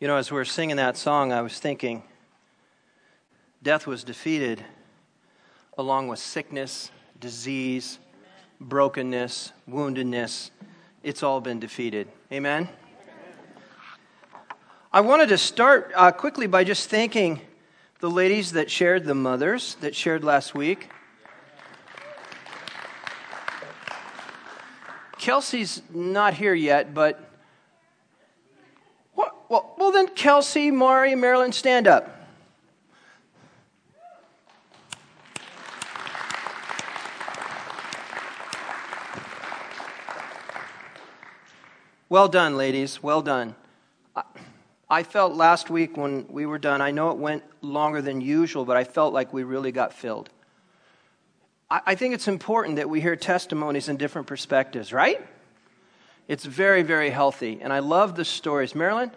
You know, as we were singing that song, I was thinking death was defeated along with sickness, disease, brokenness, woundedness. It's all been defeated. Amen? I wanted to start uh, quickly by just thanking the ladies that shared, the mothers that shared last week. Kelsey's not here yet, but Kelsey, Mari, Marilyn, stand up. Well done, ladies. Well done. I felt last week when we were done, I know it went longer than usual, but I felt like we really got filled. I think it's important that we hear testimonies in different perspectives, right? It's very, very healthy. And I love the stories. Marilyn,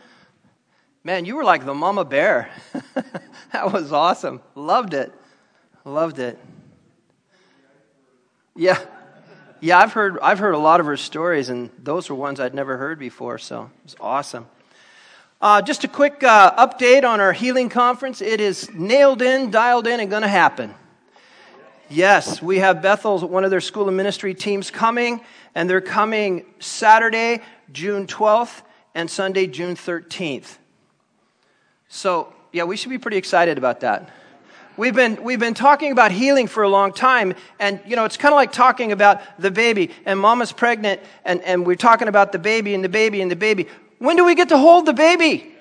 Man, you were like the mama bear. that was awesome. Loved it. Loved it. Yeah. Yeah, I've heard, I've heard a lot of her stories, and those were ones I'd never heard before, so it was awesome. Uh, just a quick uh, update on our healing conference. It is nailed in, dialed in, and going to happen. Yes, we have Bethel's, one of their school of ministry teams coming, and they're coming Saturday, June 12th, and Sunday, June 13th. So, yeah, we should be pretty excited about that. We've been, we've been talking about healing for a long time, and you know, it's kind of like talking about the baby, and mama's pregnant, and, and we're talking about the baby and the baby and the baby. When do we get to hold the baby?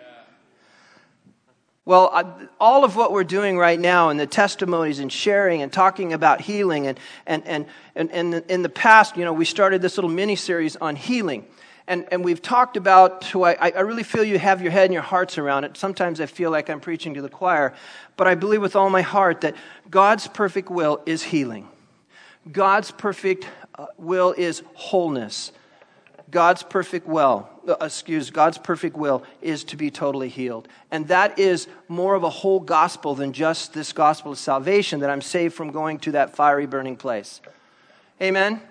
Well, all of what we're doing right now and the testimonies and sharing and talking about healing, and, and, and, and, and in the past, you know, we started this little mini series on healing and, and we've talked about, so I, I really feel you have your head and your hearts around it. Sometimes I feel like I'm preaching to the choir, but I believe with all my heart that God's perfect will is healing. God's perfect uh, will is wholeness. God's perfect will, uh, excuse, God's perfect will is to be totally healed. And that is more of a whole gospel than just this gospel of salvation that I'm saved from going to that fiery burning place. Amen.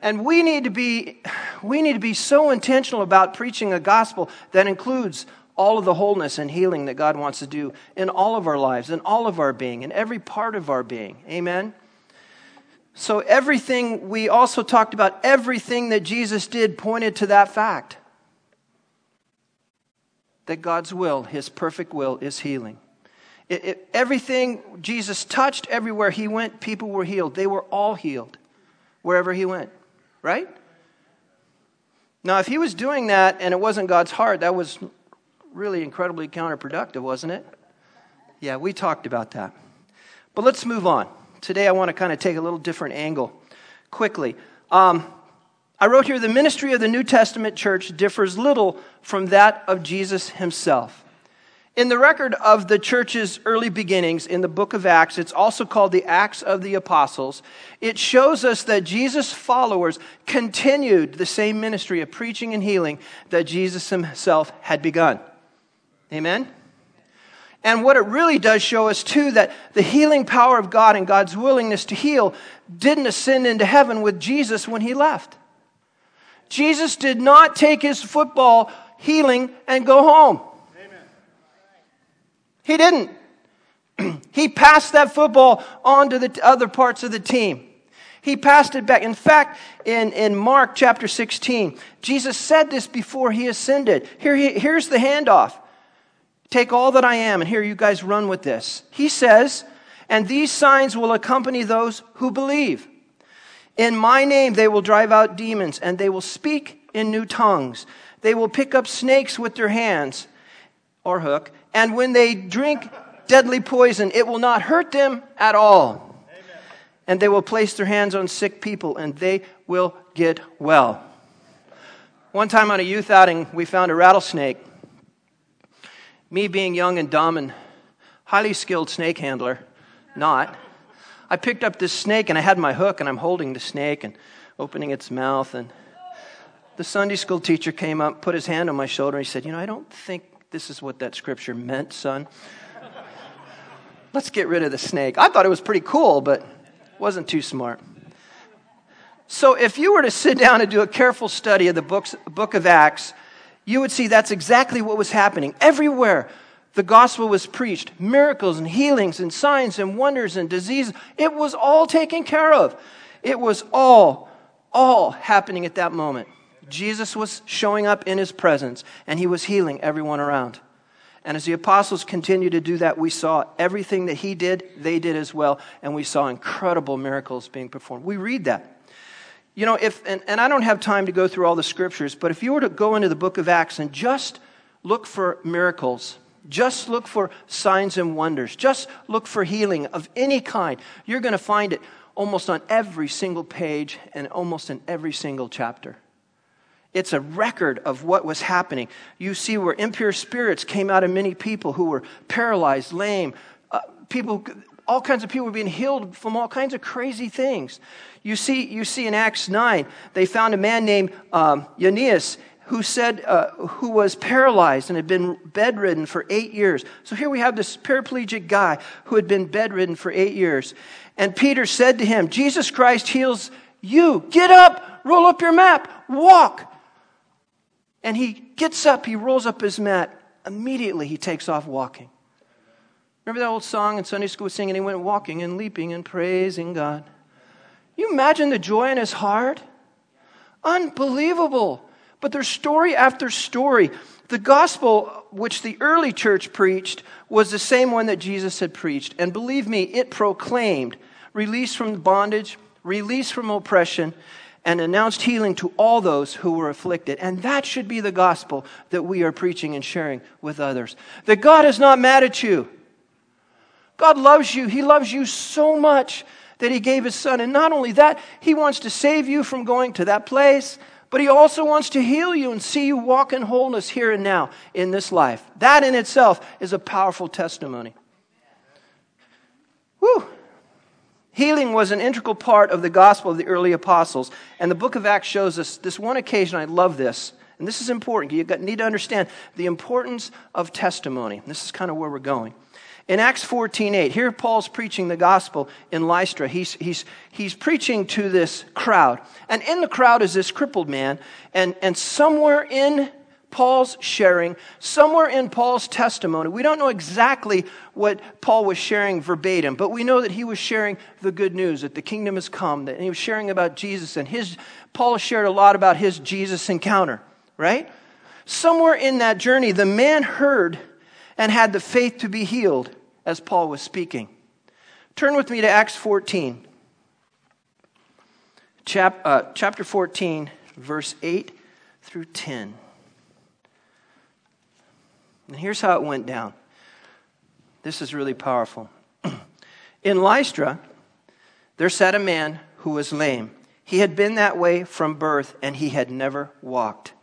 And we need to be, we need to be so intentional about preaching a gospel that includes all of the wholeness and healing that God wants to do in all of our lives, in all of our being, in every part of our being. Amen? So, everything, we also talked about everything that Jesus did pointed to that fact that God's will, His perfect will, is healing. It, it, everything Jesus touched, everywhere He went, people were healed. They were all healed wherever He went right? Now, if he was doing that and it wasn't God's heart, that was really incredibly counterproductive, wasn't it? Yeah, we talked about that. But let's move on. Today, I want to kind of take a little different angle quickly. Um, I wrote here the ministry of the New Testament church differs little from that of Jesus himself. In the record of the church's early beginnings in the book of Acts, it's also called the Acts of the Apostles. It shows us that Jesus' followers continued the same ministry of preaching and healing that Jesus himself had begun. Amen? And what it really does show us, too, that the healing power of God and God's willingness to heal didn't ascend into heaven with Jesus when he left. Jesus did not take his football healing and go home. He didn't. he passed that football on to the other parts of the team. He passed it back. In fact, in, in Mark chapter 16, Jesus said this before he ascended. Here, he, here's the handoff Take all that I am, and here you guys run with this. He says, And these signs will accompany those who believe. In my name they will drive out demons, and they will speak in new tongues. They will pick up snakes with their hands or hook, and when they drink deadly poison, it will not hurt them at all. Amen. And they will place their hands on sick people, and they will get well. One time on a youth outing, we found a rattlesnake. Me being young and dumb and highly skilled snake handler, not. I picked up this snake and I had my hook and I'm holding the snake and opening its mouth. And the Sunday school teacher came up, put his hand on my shoulder, and he said, You know, I don't think this is what that scripture meant, son. Let's get rid of the snake. I thought it was pretty cool, but wasn't too smart. So, if you were to sit down and do a careful study of the books, book of Acts, you would see that's exactly what was happening. Everywhere the gospel was preached, miracles and healings and signs and wonders and diseases, it was all taken care of. It was all, all happening at that moment. Jesus was showing up in his presence and he was healing everyone around. And as the apostles continued to do that, we saw everything that he did, they did as well, and we saw incredible miracles being performed. We read that. You know, if, and, and I don't have time to go through all the scriptures, but if you were to go into the book of Acts and just look for miracles, just look for signs and wonders, just look for healing of any kind, you're going to find it almost on every single page and almost in every single chapter. It's a record of what was happening. You see where impure spirits came out of many people who were paralyzed, lame, uh, people, all kinds of people were being healed from all kinds of crazy things. You see, you see in Acts 9, they found a man named um, who said, uh, who was paralyzed and had been bedridden for eight years. So here we have this paraplegic guy who had been bedridden for eight years. And Peter said to him, Jesus Christ heals you. Get up, roll up your map, walk. And he gets up, he rolls up his mat. Immediately, he takes off walking. Remember that old song in Sunday school singing? He went walking and leaping and praising God. You imagine the joy in his heart? Unbelievable. But there's story after story. The gospel which the early church preached was the same one that Jesus had preached. And believe me, it proclaimed release from bondage, release from oppression, and announced healing to all those who were afflicted. And that should be the gospel that we are preaching and sharing with others. That God is not mad at you. God loves you. He loves you so much that He gave His Son. And not only that, He wants to save you from going to that place, but He also wants to heal you and see you walk in wholeness here and now in this life. That in itself is a powerful testimony. Whew. Healing was an integral part of the gospel of the early apostles. And the book of Acts shows us this one occasion. I love this. And this is important. You need to understand the importance of testimony. This is kind of where we're going. In Acts 14 8, here Paul's preaching the gospel in Lystra. He's, he's, he's preaching to this crowd. And in the crowd is this crippled man. And, and somewhere in Paul's sharing, somewhere in Paul's testimony, we don't know exactly what Paul was sharing verbatim, but we know that he was sharing the good news that the kingdom has come, that he was sharing about Jesus, and his Paul shared a lot about his Jesus encounter, right? Somewhere in that journey, the man heard and had the faith to be healed as Paul was speaking. Turn with me to Acts 14, chap, uh, chapter 14, verse 8 through 10. And here's how it went down. This is really powerful. In Lystra, there sat a man who was lame. He had been that way from birth, and he had never walked.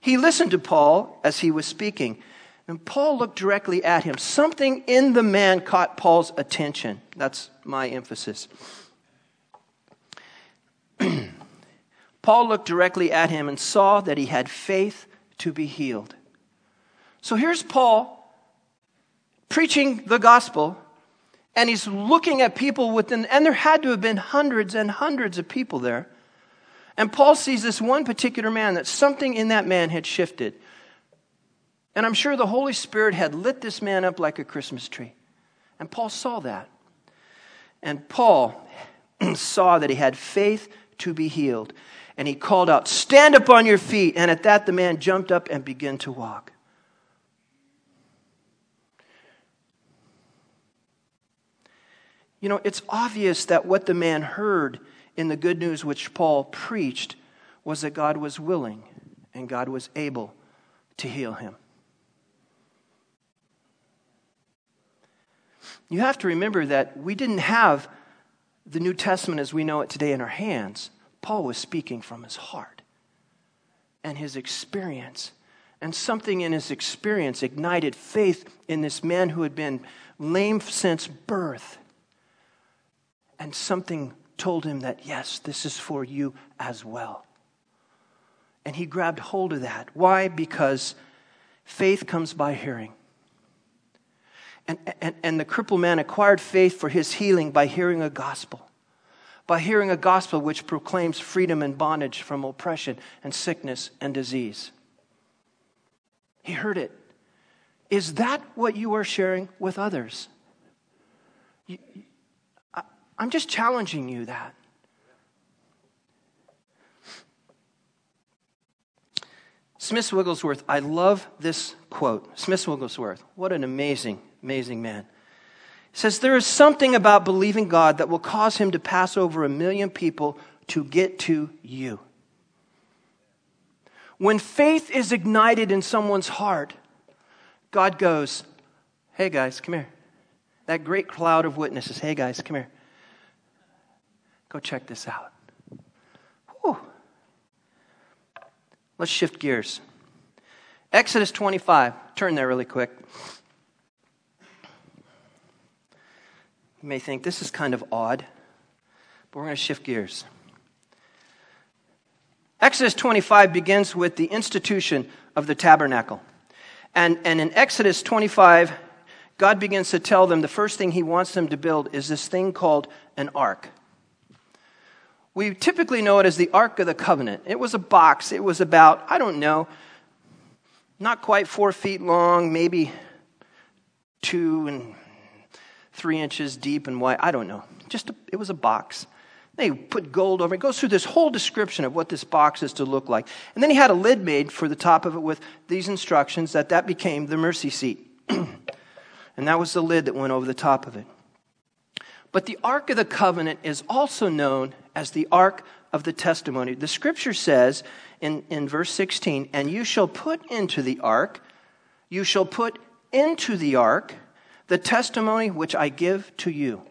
He listened to Paul as he was speaking, and Paul looked directly at him. Something in the man caught Paul's attention. That's my emphasis. Paul looked directly at him and saw that he had faith to be healed. So here's Paul preaching the gospel, and he's looking at people within, and there had to have been hundreds and hundreds of people there. And Paul sees this one particular man that something in that man had shifted. And I'm sure the Holy Spirit had lit this man up like a Christmas tree. And Paul saw that. And Paul saw that he had faith to be healed. And he called out, Stand up on your feet. And at that, the man jumped up and began to walk. You know, it's obvious that what the man heard in the good news which Paul preached was that God was willing and God was able to heal him. You have to remember that we didn't have the New Testament as we know it today in our hands. Paul was speaking from his heart and his experience. And something in his experience ignited faith in this man who had been lame since birth and something told him that, yes, this is for you as well. And he grabbed hold of that. Why? Because faith comes by hearing. And, and, and the crippled man acquired faith for his healing by hearing a gospel, by hearing a gospel which proclaims freedom and bondage from oppression and sickness and disease. He heard it. Is that what you are sharing with others? You, I'm just challenging you that. Smith Wigglesworth, I love this quote. Smith Wigglesworth, what an amazing, amazing man. He says, There is something about believing God that will cause him to pass over a million people to get to you. When faith is ignited in someone's heart, God goes, Hey guys, come here. That great cloud of witnesses, hey guys, come here. Go check this out. Whew. Let's shift gears. Exodus 25. Turn there really quick. You may think this is kind of odd, but we're going to shift gears. Exodus 25 begins with the institution of the tabernacle. And, and in Exodus 25, God begins to tell them the first thing he wants them to build is this thing called an ark. We typically know it as the Ark of the Covenant. It was a box. It was about, I don't know, not quite four feet long, maybe two and three inches deep and wide. I don't know. Just a, it was a box. They put gold over it. It goes through this whole description of what this box is to look like. And then he had a lid made for the top of it with these instructions that that became the mercy seat. and that was the lid that went over the top of it. But the Ark of the Covenant is also known as the Ark of the Testimony. The scripture says in, in verse 16, And you shall put into the ark, you shall put into the ark the testimony which I give to you.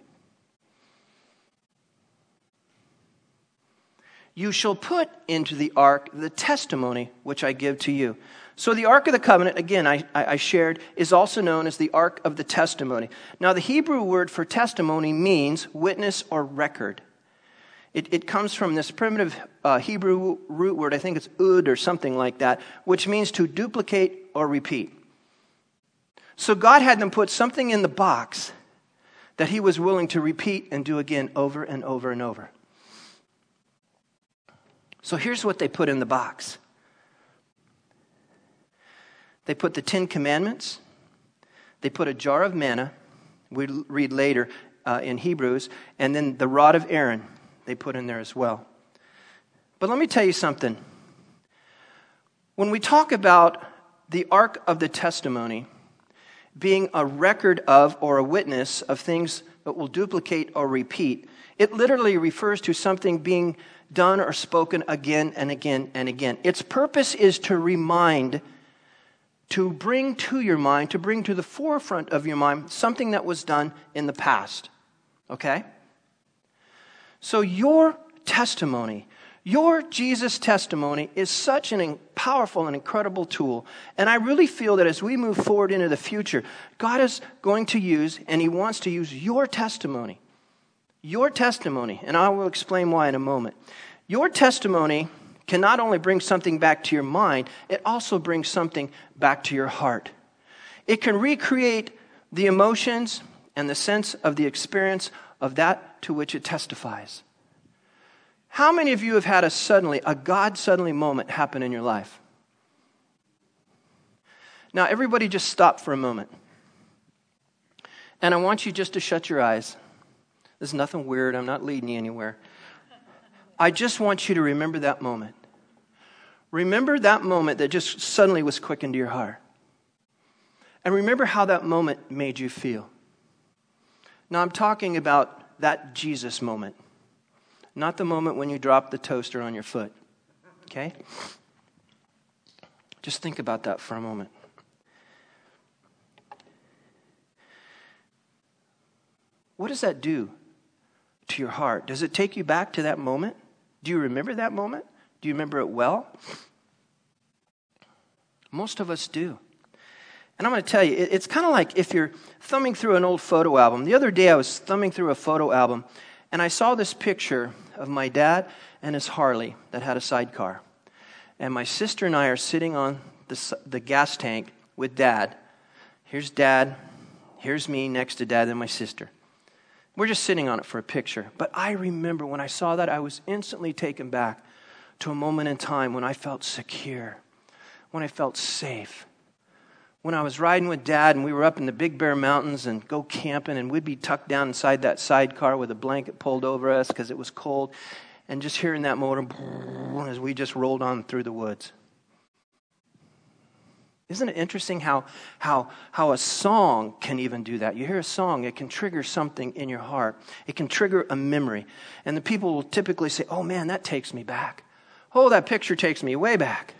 you shall put into the ark the testimony which I give to you. So, the Ark of the Covenant, again, I, I, shared, is also known as the Ark of the Testimony. Now, the Hebrew word for testimony means witness or record. It, it comes from this primitive uh, Hebrew root word, I think it's ud or something like that, which means to duplicate or repeat. So, God had them put something in the box that He was willing to repeat and do again over and over and over. So here's what they put in the box. They put the Ten Commandments, they put a jar of manna, we read later uh, in Hebrews, and then the rod of Aaron they put in there as well. But let me tell you something. When we talk about the Ark of the Testimony being a record of or a witness of things that will duplicate or repeat, it literally refers to something being done or spoken again and again and again. Its purpose is to remind, to bring to your mind, to bring to the forefront of your mind something that was done in the past. Okay? So your testimony, your Jesus testimony is such an powerful and incredible tool. And I really feel that as we move forward into the future, God is going to use, and He wants to use your testimony your testimony, and I will explain why in a moment. Your testimony can not only bring something back to your mind, it also brings something back to your heart. It can recreate the emotions and the sense of the experience of that to which it testifies. How many of you have had a suddenly, a God suddenly moment happen in your life? Now, everybody just stop for a moment. And I want you just to shut your eyes. There's nothing weird. I'm not leading you anywhere. I just want you to remember that moment. Remember that moment that just suddenly was quickened to your heart. And remember how that moment made you feel. Now, I'm talking about that Jesus moment, not the moment when you drop the toaster on your foot. Okay? Just think about that for a moment. What does that do to your heart? Does it take you back to that moment? Do you remember that moment? Do you remember it well? Most of us do. And I'm going to tell you, it's kind of like if you're thumbing through an old photo album. The other day I was thumbing through a photo album and I saw this picture of my dad and his Harley that had a sidecar. And my sister and I are sitting on the, the gas tank with dad. Here's dad. Here's me next to dad and my sister. We're just sitting on it for a picture. But I remember when I saw that, I was instantly taken back to a moment in time when I felt secure, when I felt safe, when I was riding with dad and we were up in the Big Bear Mountains and go camping, and we'd be tucked down inside that sidecar with a blanket pulled over us because it was cold, and just hearing that motor as we just rolled on through the woods. Isn't it interesting how, how, how a song can even do that? You hear a song, it can trigger something in your heart, it can trigger a memory. And the people will typically say, Oh man, that takes me back. Oh, that picture takes me way back.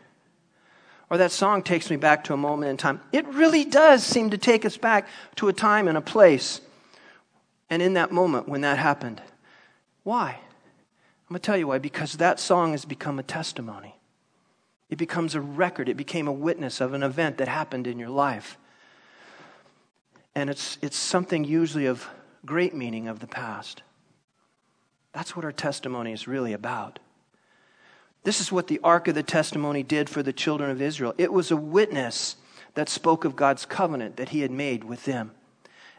Or that song takes me back to a moment in time. It really does seem to take us back to a time and a place. And in that moment when that happened. Why? I'm going to tell you why. Because that song has become a testimony. It becomes a record, it became a witness of an event that happened in your life. And it's, it's something usually of great meaning of the past. That's what our testimony is really about. This is what the Ark of the Testimony did for the children of Israel. It was a witness that spoke of God's covenant that He had made with them.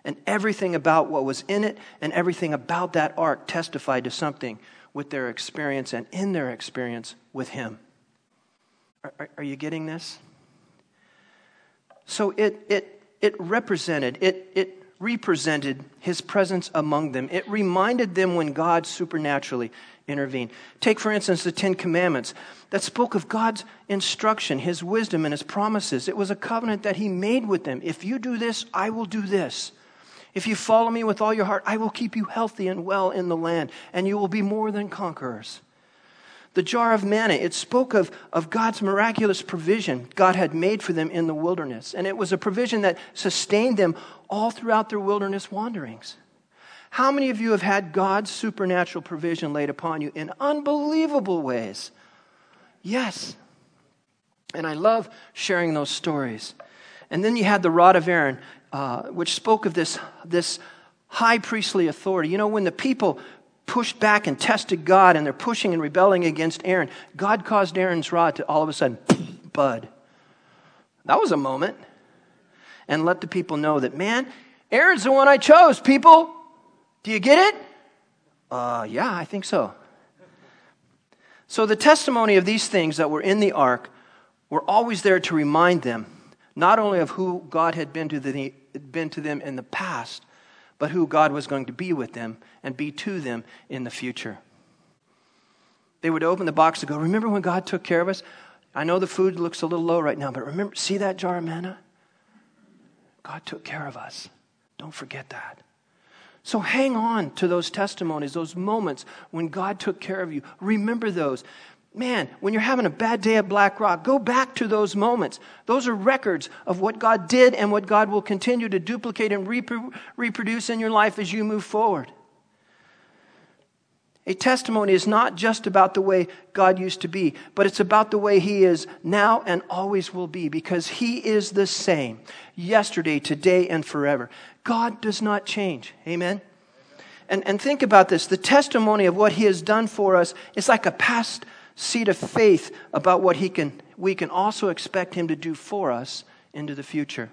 And everything about what was in it and everything about that ark testified to something with their experience and in their experience with Him. Are, are, you getting this? So it, it, it represented, it, it represented his presence among them. It reminded them when God supernaturally intervened. Take, for instance, the Ten Commandments that spoke of God's instruction, his wisdom, and his promises. It was a covenant that he made with them. If you do this, I will do this. If you follow me with all your heart, I will keep you healthy and well in the land, and you will be more than conquerors. The jar of manna, it spoke of, of God's miraculous provision God had made for them in the wilderness. And it was a provision that sustained them all throughout their wilderness wanderings. How many of you have had God's supernatural provision laid upon you in unbelievable ways? Yes. And I love sharing those stories. And then you had the rod of Aaron, uh, which spoke of this, this high priestly authority. You know, when the people pushed back and tested God and they're pushing and rebelling against Aaron, God caused Aaron's rod to all of a sudden bud. That was a moment. And let the people know that, man, Aaron's the one I chose, people. Do you get it? Uh, yeah, I think so. So the testimony of these things that were in the ark were always there to remind them not only of who God had been to, the, been to them in the past, but who God was going to be with them and be to them in the future. They would open the box and go, Remember when God took care of us? I know the food looks a little low right now, but remember, see that jar of manna? God took care of us. Don't forget that. So hang on to those testimonies, those moments when God took care of you. Remember those. Man, when you're having a bad day at Black Rock, go back to those moments. Those are records of what God did and what God will continue to duplicate and reproduce in your life as you move forward. A testimony is not just about the way God used to be, but it's about the way He is now and always will be because He is the same yesterday, today, and forever. God does not change. Amen? And, and think about this the testimony of what He has done for us is like a past seed of faith about what he can, we can also expect him to do for us into the future.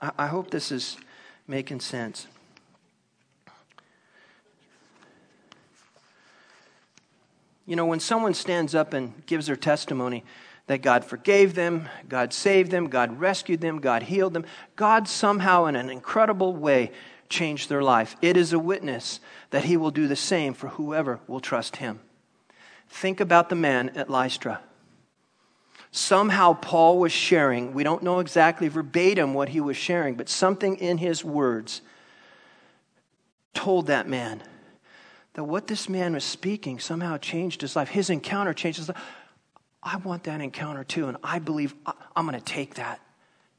I, I hope this is making sense. You know, when someone stands up and gives their testimony that God forgave them, God saved them, God rescued them, God healed them, God somehow, in an incredible way, changed their life. It is a witness that he will do the same for whoever will trust him. Think about the man at Lystra. Somehow Paul was sharing, we don't know exactly verbatim what he was sharing, but something in his words told that man that what this man was speaking somehow changed his life. His encounter changed his life. I want that encounter too, and I believe I'm going to take that.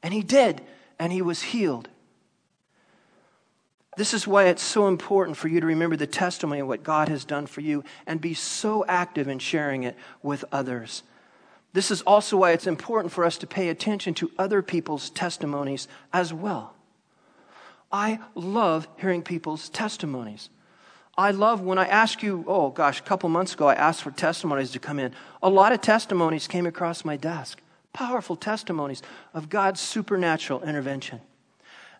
And he did, and he was healed. This is why it's so important for you to remember the testimony of what God has done for you and be so active in sharing it with others. This is also why it's important for us to pay attention to other people's testimonies as well. I love hearing people's testimonies. I love when I ask you, oh gosh, a couple months ago, I asked for testimonies to come in. A lot of testimonies came across my desk. Powerful testimonies of God's supernatural intervention.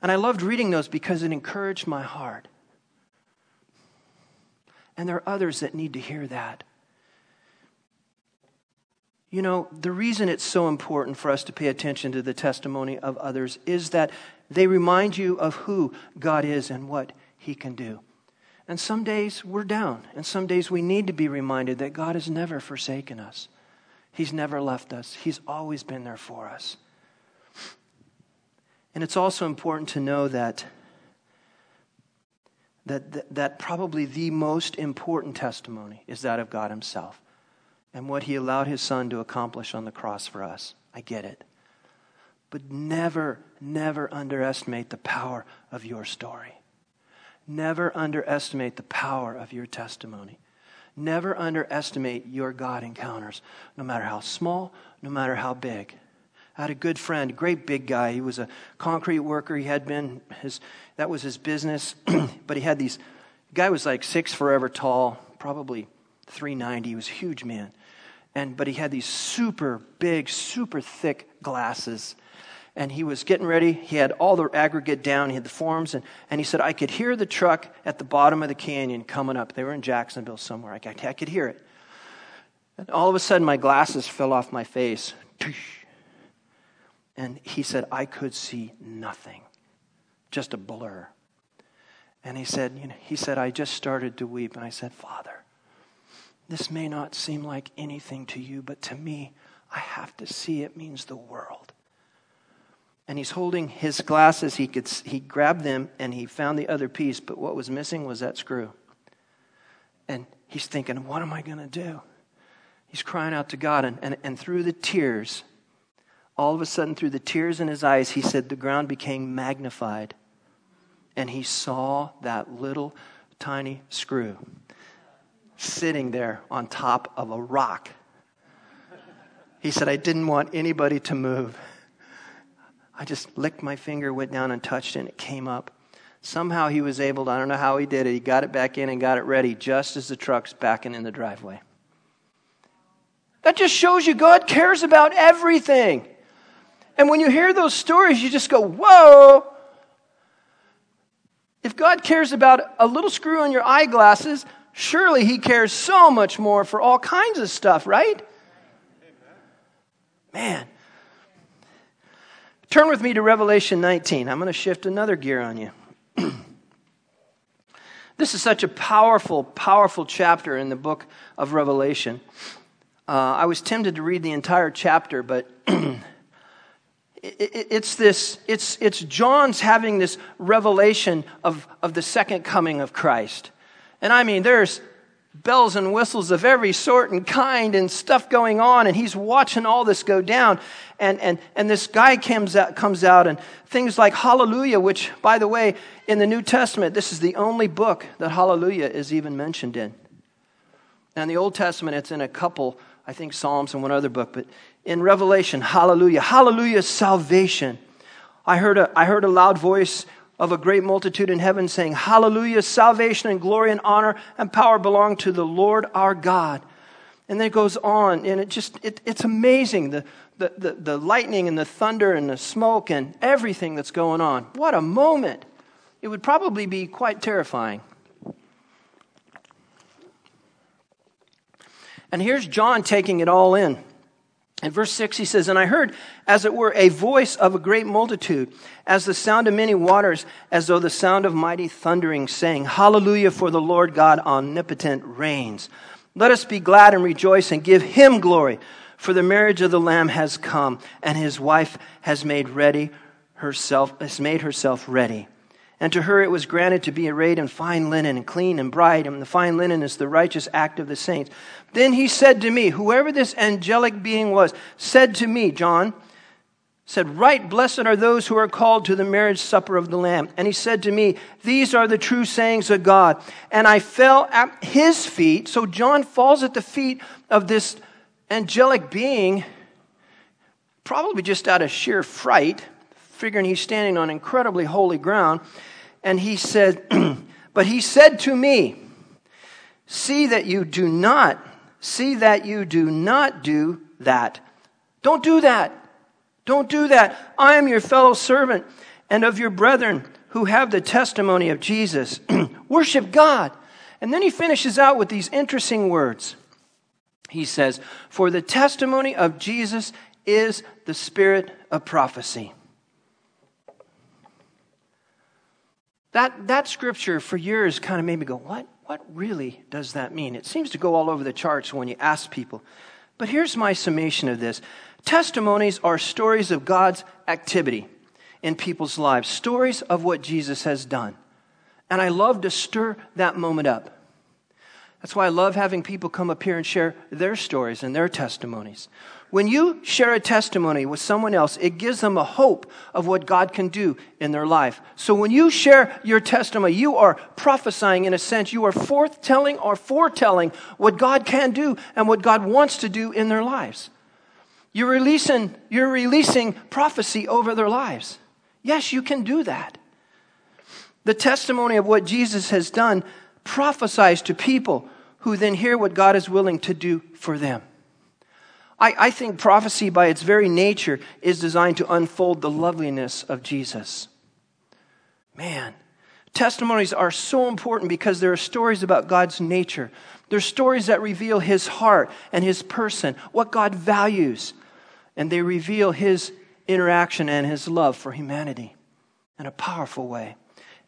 And I loved reading those because it encouraged my heart. And there are others that need to hear that. You know, the reason it's so important for us to pay attention to the testimony of others is that they remind you of who God is and what He can do. And some days we're down, and some days we need to be reminded that God has never forsaken us. He's never left us, He's always been there for us. And it's also important to know that, that, that, that probably the most important testimony is that of God Himself and what He allowed His Son to accomplish on the cross for us. I get it. But never, never underestimate the power of your story. Never underestimate the power of your testimony. Never underestimate your God encounters, no matter how small, no matter how big. I had a good friend, great big guy. He was a concrete worker. He had been his that was his business, but he had these. The guy was like six forever tall, probably 390. He was a huge man, and but he had these super big, super thick glasses. And he was getting ready. He had all the aggregate down. He had the forms, and, and he said, "I could hear the truck at the bottom of the canyon coming up. They were in Jacksonville somewhere. I, I could hear it." And all of a sudden, my glasses fell off my face. And he said, I could see nothing, just a blur. And he said, you know, he said, I just started to weep. And I said, Father, this may not seem like anything to you, but to me, I have to see it means the world. And he's holding his glasses. He, could, he grabbed them and he found the other piece, but what was missing was that screw. And he's thinking, what am I going to do? He's crying out to God, and, and, and through the tears, all of a sudden, through the tears in his eyes, he said the ground became magnified. And he saw that little tiny screw sitting there on top of a rock. He said, I didn't want anybody to move. I just licked my finger, went down and touched it, and it came up. Somehow he was able to, I don't know how he did it, he got it back in and got it ready just as the truck's backing in the driveway. That just shows you God cares about everything. And when you hear those stories, you just go, whoa. If God cares about a little screw on your eyeglasses, surely He cares so much more for all kinds of stuff, right? Man. Turn with me to Revelation 19. I'm going to shift another gear on you. this is such a powerful, powerful chapter in the book of Revelation. Uh, I was tempted to read the entire chapter, but it's this it's it's john's having this revelation of of the second coming of christ. And i mean there's bells and whistles of every sort and kind and stuff going on and he's watching all this go down. And and and this guy comes out comes out and things like hallelujah which by the way in the new testament this is the only book that hallelujah is even mentioned in. And the old testament it's in a couple I think Psalms and one other book, but in Revelation, hallelujah, hallelujah, salvation. I heard a, I heard a loud voice of a great multitude in heaven saying, Hallelujah, salvation and glory and honor and power belong to the Lord our God. And then it goes on, and it just, it, it's amazing the, the, the, the lightning and the thunder and the smoke and everything that's going on. What a moment! It would probably be quite terrifying. And here's John taking it all in. In verse 6, he says, And I heard, as it were, a voice of a great multitude, as the sound of many waters, as though the sound of mighty thundering, saying, Hallelujah, for the Lord God omnipotent reigns. Let us be glad and rejoice and give him glory, for the marriage of the Lamb has come, and his wife has made ready herself, has made herself ready. And to her it was granted to be arrayed in fine linen and clean and bright, and the fine linen is the righteous act of the saints. Then he said to me, whoever this angelic being was, said to me, John, said, Right, blessed are those who are called to the marriage supper of the Lamb. And he said to me, These are the true sayings of God. And I fell at his feet. So John falls at the feet of this angelic being, probably just out of sheer fright figuring he's standing on incredibly holy ground. And he said, But he said to me, See that you do not, see that you do not do that. Don't do that. Don't do that. I am your fellow servant and of your brethren who have the testimony of Jesus. Worship God. And then he finishes out with these interesting words. He says, For the testimony of Jesus is the spirit of prophecy. That, that scripture for years kind of made me go, what, what really does that mean? It seems to go all over the charts when you ask people. But here's my summation of this testimonies are stories of God's activity in people's lives, stories of what Jesus has done. And I love to stir that moment up. That's why I love having people come up here and share their stories and their testimonies. When you share a testimony with someone else, it gives them a hope of what God can do in their life. So when you share your testimony, you are prophesying in a sense. You are forthtelling or foretelling what God can do and what God wants to do in their lives. You're releasing, you're releasing prophecy over their lives. Yes, you can do that. The testimony of what Jesus has done prophesies to people who then hear what God is willing to do for them. I, I think prophecy, by its very nature, is designed to unfold the loveliness of Jesus. Man, testimonies are so important because there are stories about God's nature. They're stories that reveal his heart and his person, what God values, and they reveal his interaction and his love for humanity in a powerful way.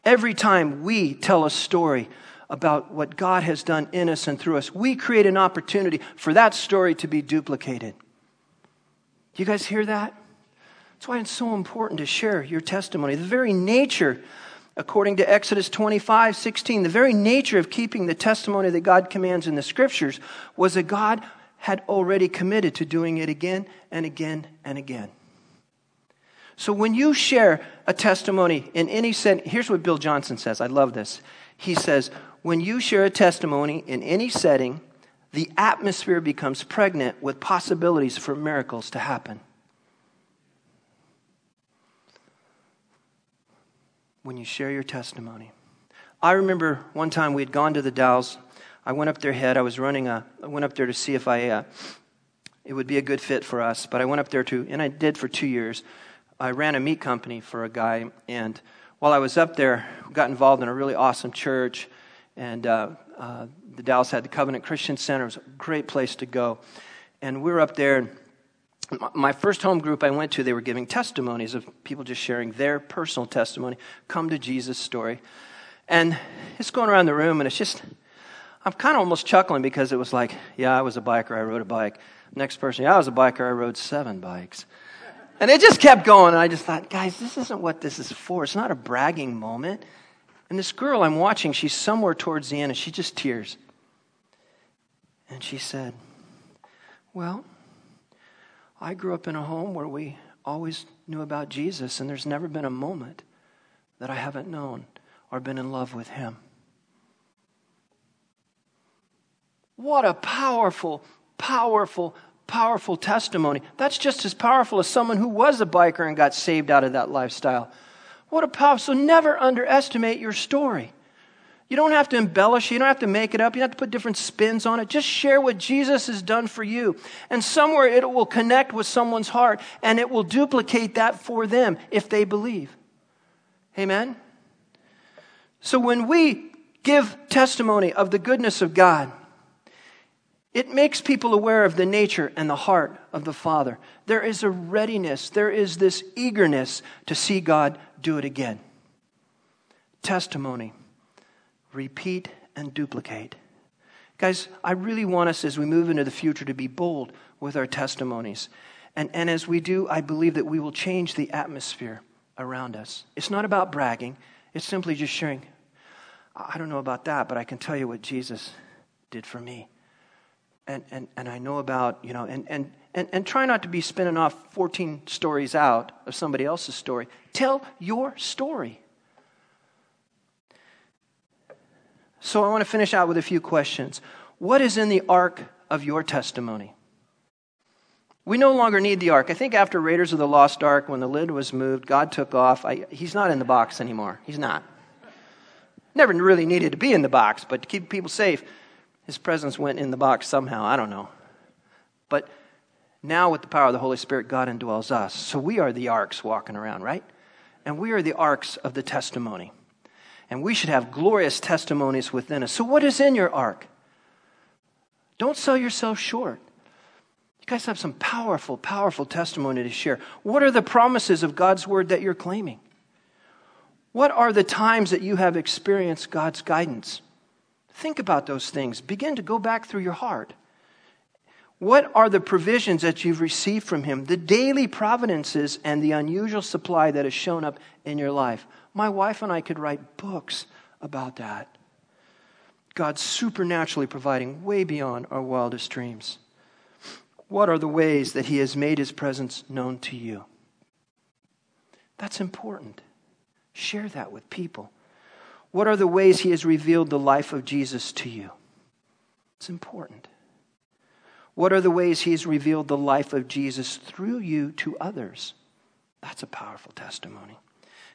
Every time we tell a story about what God has done in us and through us, we create an opportunity for that story to be duplicated. You guys hear that? That's why it's so important to share your testimony. The very nature, according to Exodus 25 16, the very nature of keeping the testimony that God commands in the scriptures was that God had already committed to doing it again and again and again. So when you share a testimony in any sense, here's what Bill Johnson says. I love this. He says, when you share a testimony in any setting, the atmosphere becomes pregnant with possibilities for miracles to happen. When you share your testimony. I remember one time we had gone to the Dalles. I went up their head. I was running a, I went up there to see if I, uh, it would be a good fit for us. But I went up there to, and I did for two years. I ran a meat company for a guy, and while I was up there, got involved in a really awesome church and uh, uh, the Dalles had the Covenant Christian Center. It was a great place to go. And we were up there. My first home group I went to, they were giving testimonies of people just sharing their personal testimony, come to Jesus story. And it's going around the room, and it's just, I'm kind of almost chuckling because it was like, yeah, I was a biker, I rode a bike. Next person, yeah, I was a biker, I rode seven bikes. And it just kept going, and I just thought, guys, this isn't what this is for. It's not a bragging moment. And this girl I'm watching, she's somewhere towards the end, and she just tears. And she said, Well, I grew up in a home where we always knew about Jesus, and there's never been a moment that I haven't known or been in love with him. What a powerful, powerful, powerful testimony. That's just as powerful as someone who was a biker and got saved out of that lifestyle. What a power. So never underestimate your story. You don't have to embellish, you don't have to make it up, you don't have to put different spins on it. Just share what Jesus has done for you. And somewhere it will connect with someone's heart and it will duplicate that for them if they believe. Amen? So when we give testimony of the goodness of God, it makes people aware of the nature and the heart of the Father. There is a readiness, there is this eagerness to see God do it again. Testimony. Repeat and duplicate. Guys, I really want us as we move into the future to be bold with our testimonies. And, and as we do, I believe that we will change the atmosphere around us. It's not about bragging, it's simply just sharing. I don't know about that, but I can tell you what Jesus did for me. And, and, and I know about, you know, and, and and, and try not to be spinning off 14 stories out of somebody else's story. Tell your story. So I want to finish out with a few questions. What is in the ark of your testimony? We no longer need the ark. I think after Raiders of the Lost Ark, when the lid was moved, God took off. I, he's not in the box anymore. He's not. Never really needed to be in the box, but to keep people safe, his presence went in the box somehow. I don't know. But now, with the power of the Holy Spirit, God indwells us. So we are the arks walking around, right? And we are the arks of the testimony. And we should have glorious testimonies within us. So, what is in your ark? Don't sell yourself short. You guys have some powerful, powerful testimony to share. What are the promises of God's word that you're claiming? What are the times that you have experienced God's guidance? Think about those things. Begin to go back through your heart. What are the provisions that you've received from Him? The daily providences and the unusual supply that has shown up in your life. My wife and I could write books about that. God supernaturally providing way beyond our wildest dreams. What are the ways that He has made His presence known to you? That's important. Share that with people. What are the ways He has revealed the life of Jesus to you? It's important. What are the ways He has revealed the life of Jesus through you to others? That's a powerful testimony.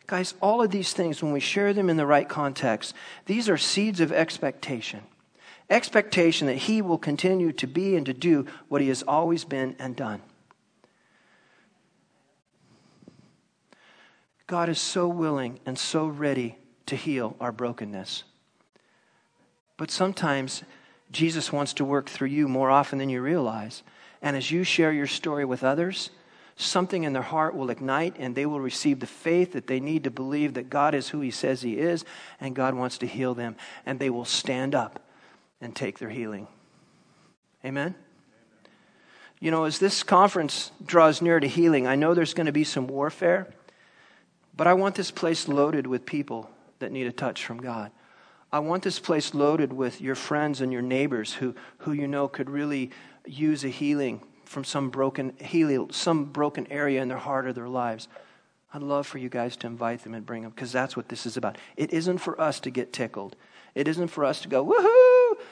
Guys, all of these things, when we share them in the right context, these are seeds of expectation. Expectation that He will continue to be and to do what He has always been and done. God is so willing and so ready to heal our brokenness. But sometimes Jesus wants to work through you more often than you realize. And as you share your story with others, something in their heart will ignite and they will receive the faith that they need to believe that God is who He says He is and God wants to heal them. And they will stand up and take their healing. Amen? You know, as this conference draws near to healing, I know there's going to be some warfare, but I want this place loaded with people that need a touch from God. I want this place loaded with your friends and your neighbors who, who you know could really use a healing from some broken healing, some broken area in their heart or their lives. I'd love for you guys to invite them and bring them because that's what this is about. It isn't for us to get tickled. It isn't for us to go, woohoo!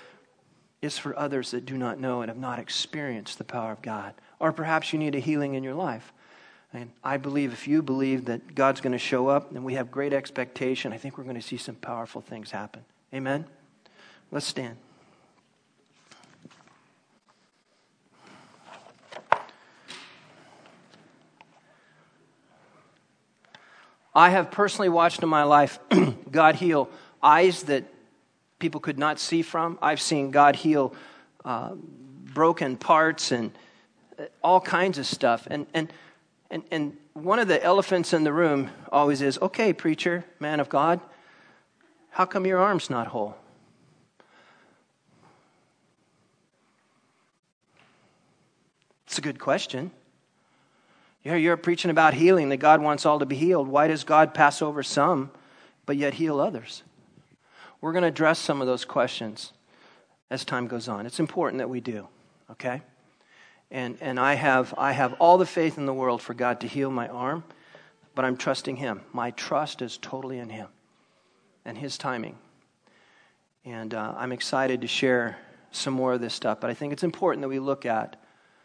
It's for others that do not know and have not experienced the power of God. Or perhaps you need a healing in your life. And I believe if you believe that God's going to show up and we have great expectation, I think we're going to see some powerful things happen. Amen? Let's stand. I have personally watched in my life God heal eyes that people could not see from. I've seen God heal uh, broken parts and uh, all kinds of stuff. And, and, and, and one of the elephants in the room always is okay, preacher, man of God, how come your arm's not whole? It's a good question. Yeah, you're preaching about healing, that God wants all to be healed. Why does God pass over some, but yet heal others? We're going to address some of those questions as time goes on. It's important that we do, okay? And, and I, have, I have all the faith in the world for God to heal my arm, but I'm trusting Him. My trust is totally in Him and His timing. And uh, I'm excited to share some more of this stuff, but I think it's important that we look at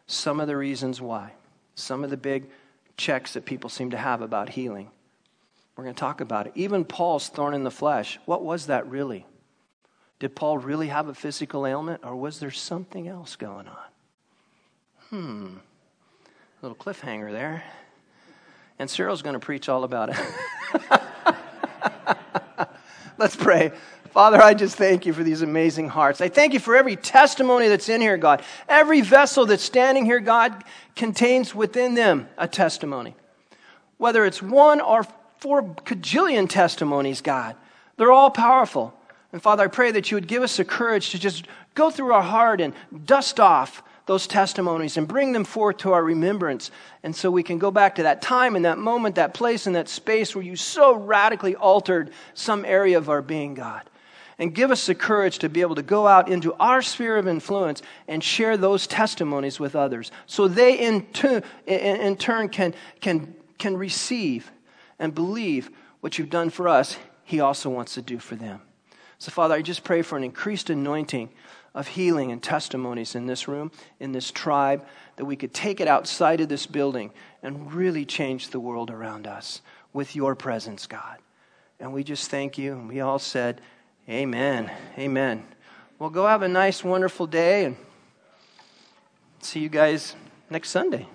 some of the reasons why, some of the big checks that people seem to have about healing. We're going to talk about it. Even Paul's thorn in the flesh, what was that really? Did Paul really have a physical ailment, or was there something else going on? Hmm. A little cliffhanger there. And Cyril's going to preach all about it. Let's pray. Father, I just thank you for these amazing hearts. I thank you for every testimony that's in here, God. Every vessel that's standing here, God, contains within them a testimony. Whether it's one or four cajillion testimonies, God, they're all powerful. And Father, I pray that you would give us the courage to just go through our heart and dust off those testimonies and bring them forth to our remembrance. And so we can go back to that time and that moment, that place and that space where you so radically altered some area of our being, God. And give us the courage to be able to go out into our sphere of influence and share those testimonies with others so they in, in turn can, can, can receive and believe what you've done for us, He also wants to do for them. So, Father, I just pray for an increased anointing of healing and testimonies in this room, in this tribe, that we could take it outside of this building and really change the world around us with your presence, God. And we just thank you. And we all said, Amen. Amen. Well, go have a nice, wonderful day and see you guys next Sunday.